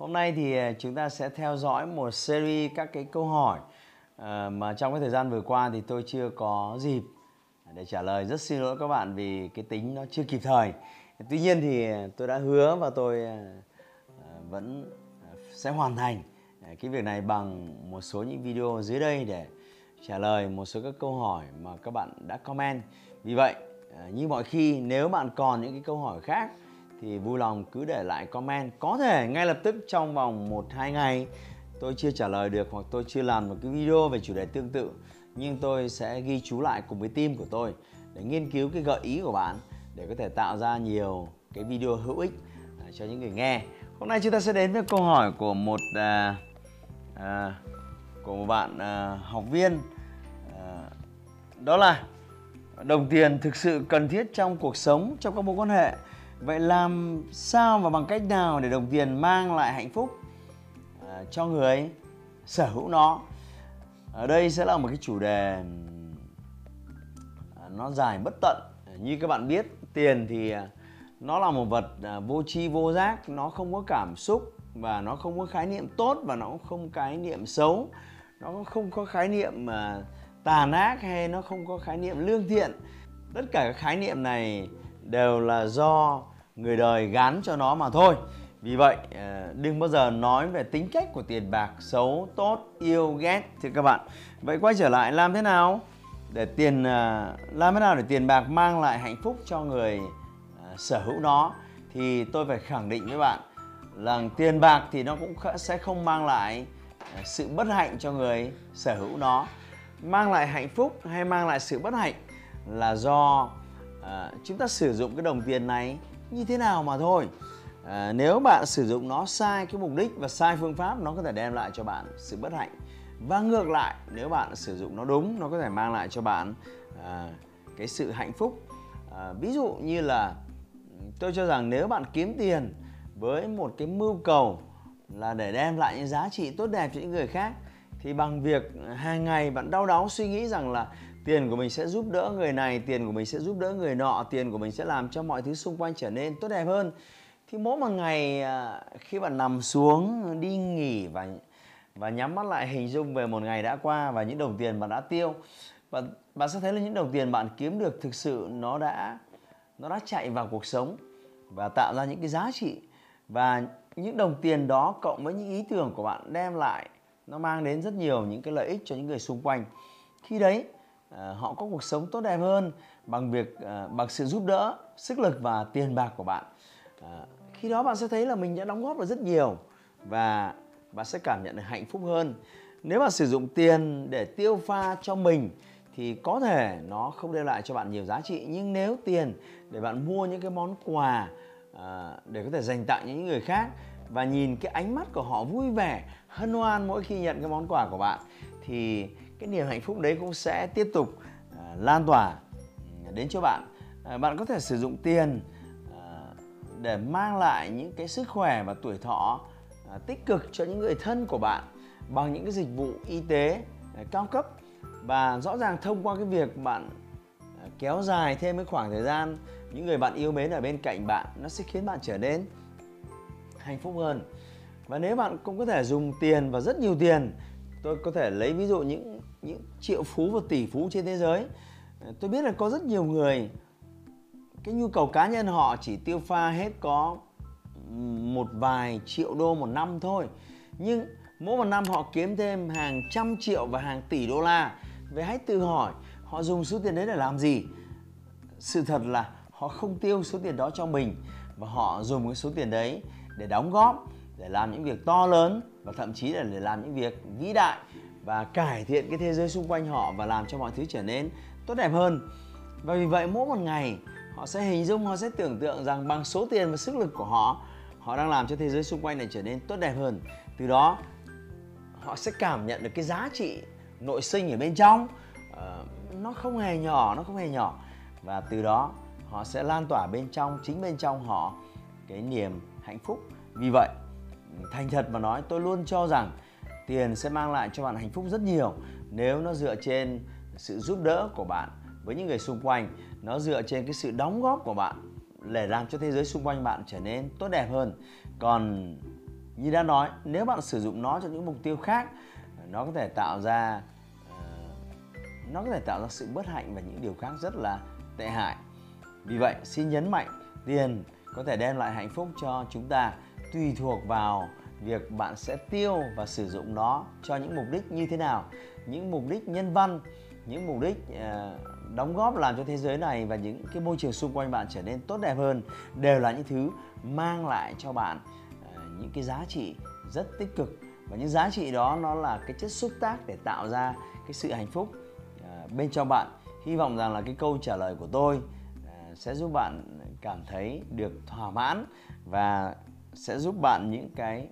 Hôm nay thì à, chúng ta sẽ theo dõi một series các cái câu hỏi à, mà trong cái thời gian vừa qua thì tôi chưa có dịp để trả lời. Rất xin lỗi các bạn vì cái tính nó chưa kịp thời. Tuy nhiên thì à, tôi đã hứa và tôi vẫn sẽ hoàn thành cái việc này bằng một số những video dưới đây để trả lời một số các câu hỏi mà các bạn đã comment. Vì vậy, như mọi khi nếu bạn còn những cái câu hỏi khác thì vui lòng cứ để lại comment có thể ngay lập tức trong vòng 1 2 ngày tôi chưa trả lời được hoặc tôi chưa làm một cái video về chủ đề tương tự nhưng tôi sẽ ghi chú lại cùng với team của tôi để nghiên cứu cái gợi ý của bạn để có thể tạo ra nhiều cái video hữu ích à, cho những người nghe. Hôm nay chúng ta sẽ đến với câu hỏi của một à, à, của một bạn à, học viên à, đó là đồng tiền thực sự cần thiết trong cuộc sống trong các mối quan hệ vậy làm sao và bằng cách nào để đồng tiền mang lại hạnh phúc à, cho người sở hữu nó? Ở đây sẽ là một cái chủ đề à, nó dài bất tận. Như các bạn biết tiền thì à, nó là một vật à, vô tri vô giác nó không có cảm xúc và nó không có khái niệm tốt và nó cũng không khái niệm xấu. Nó không có khái niệm mà tàn ác hay nó không có khái niệm lương thiện. Tất cả các khái niệm này đều là do người đời gán cho nó mà thôi. Vì vậy ờ, đừng bao giờ nói về tính cách của tiền bạc xấu tốt yêu ghét thưa các bạn. Vậy quay trở lại làm thế nào? Để tiền ờ, làm thế nào để tiền bạc mang lại hạnh phúc cho người ờ, sở hữu nó? Thì tôi phải khẳng định với bạn là tiền bạc thì nó cũng sẽ không mang lại sự bất hạnh cho người sở hữu nó. Mang lại hạnh phúc hay mang lại sự bất hạnh là do uh, chúng ta sử dụng cái đồng tiền này như thế nào mà thôi. À, nếu bạn sử dụng nó sai cái mục đích và sai phương pháp nó có thể đem lại cho bạn sự bất hạnh. Và ngược lại nếu bạn sử dụng nó đúng nó có thể mang lại cho bạn à, cái sự hạnh phúc. À, ví dụ như là tôi cho rằng nếu bạn kiếm tiền với một cái mưu cầu là để đem lại những giá trị tốt đẹp cho những người khác thì bằng việc hàng ngày bạn đau đáu suy nghĩ rằng là tiền của mình sẽ giúp đỡ người này, tiền của mình sẽ giúp đỡ người nọ, tiền của mình sẽ làm cho mọi thứ xung quanh trở nên tốt đẹp hơn. Thì mỗi một ngày à, khi bạn nằm xuống, đi nghỉ và và nhắm mắt lại hình dung về một ngày đã qua và những đồng tiền bạn đã tiêu và bạn sẽ thấy là những đồng tiền bạn kiếm được thực sự nó đã nó đã chạy vào cuộc sống và tạo ra những cái giá trị. Và những đồng tiền đó cộng với những ý tưởng của bạn đem lại, nó mang đến rất nhiều những cái lợi ích cho những người xung quanh. Khi đấy Ờ, họ có cuộc sống tốt đẹp hơn bằng việc ờ, bằng sự giúp đỡ sức lực và tiền bạc của bạn. Ờ, khi đó bạn sẽ thấy là mình đã đóng góp được rất nhiều và bạn sẽ cảm nhận được hạnh phúc hơn. Nếu bạn sử dụng tiền để tiêu pha cho mình thì có thể nó không đem lại cho bạn nhiều giá trị. Nhưng nếu tiền để bạn mua những cái món quà à, để có thể dành tặng những người khác và nhìn cái ánh mắt của họ vui vẻ hân hoan mỗi khi nhận cái món quà của bạn thì cái niềm hạnh phúc đấy cũng sẽ tiếp tục à, lan tỏa ừ, đến cho bạn. À, bạn có thể sử dụng tiền à, để mang lại những cái sức khỏe và tuổi thọ tích cực cho những người thân của bạn bằng những cái dịch vụ y tế cao cấp. Và rõ ràng thông qua cái việc bạn kéo dài thêm cái khoảng thời gian, những người bạn yêu mến ở bên cạnh bạn, nó sẽ khiến bạn trở nên hạnh phúc hơn. Và nếu bạn cũng có thể dùng tiền và rất nhiều tiền, tôi có thể lấy ví dụ những những triệu phú và tỷ phú trên thế giới. Tôi biết là có rất nhiều người, cái nhu cầu cá nhân họ chỉ tiêu pha hết có một vài triệu đô một năm thôi. Nhưng mỗi một năm họ kiếm thêm hàng trăm triệu và hàng tỷ đô la. Vậy hãy tự hỏi, họ dùng số tiền đấy để làm gì? Sự thật là họ không tiêu số tiền đó cho mình và họ dùng cái số tiền đấy để đóng góp, để làm những việc to lớn và thậm chí là để làm những việc vĩ đại và cải thiện cái thế giới xung quanh họ và làm cho mọi thứ trở nên tốt đẹp hơn. Và vì vậy mỗi một ngày họ sẽ hình dung họ sẽ tưởng tượng rằng bằng số tiền và sức lực của họ họ đang làm cho thế giới xung quanh này trở nên tốt đẹp hơn. Từ đó họ sẽ cảm nhận được cái giá trị nội sinh ở bên trong. Uh, nó không hề nhỏ nó không hề nhỏ. Và từ đó họ sẽ lan tỏa bên trong chính bên trong họ cái niềm hạnh phúc. Vì vậy thành thật mà nói tôi luôn cho rằng tiền sẽ mang lại cho bạn hạnh phúc rất nhiều nếu nó dựa trên sự giúp đỡ của bạn với những người xung quanh. Nó dựa trên cái sự đóng góp của bạn để làm cho thế giới xung quanh bạn trở nên tốt đẹp hơn. Còn như đã nói, nếu bạn sử dụng nó cho những mục tiêu khác, nó có thể tạo ra ờ, nó có thể tạo ra sự bất hạnh và những điều khác rất là tệ hại. Vì vậy, xin nhấn mạnh, tiền có thể đem lại hạnh phúc cho chúng ta tùy thuộc vào việc bạn sẽ tiêu và sử dụng nó cho những mục đích như thế nào những mục đích nhân văn những mục đích uh, đóng góp làm cho thế giới này và những cái môi trường xung quanh bạn trở nên tốt đẹp hơn đều là những thứ mang lại cho bạn uh, những cái giá trị rất tích cực. Và những giá trị đó nó là cái chất xúc tác để tạo ra cái sự hạnh phúc uh, bên trong bạn. Hy vọng rằng là cái câu trả lời của tôi uh, sẽ giúp bạn cảm thấy được thỏa mãn và sẽ giúp bạn những cái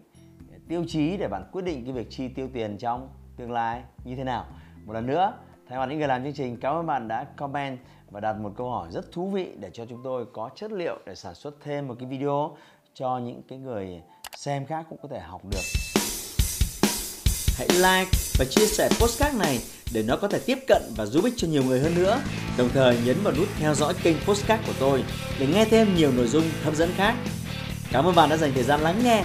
tiêu chí để bạn quyết định cái việc chi tiêu tiền trong tương lai như thế nào một lần nữa, thay mặt những người làm chương trình, cảm ơn bạn đã comment và đặt một câu hỏi rất thú vị để cho chúng tôi có chất liệu để sản xuất thêm một cái video cho những cái người xem khác cũng có thể học được hãy like và chia sẻ postcard này để nó có thể tiếp cận và giúp ích cho nhiều người hơn nữa. Đồng thời nhấn vào nút theo dõi kênh postcard của tôi để nghe thêm nhiều nội dung hấp dẫn khác. Cảm ơn bạn đã dành thời gian lắng nghe.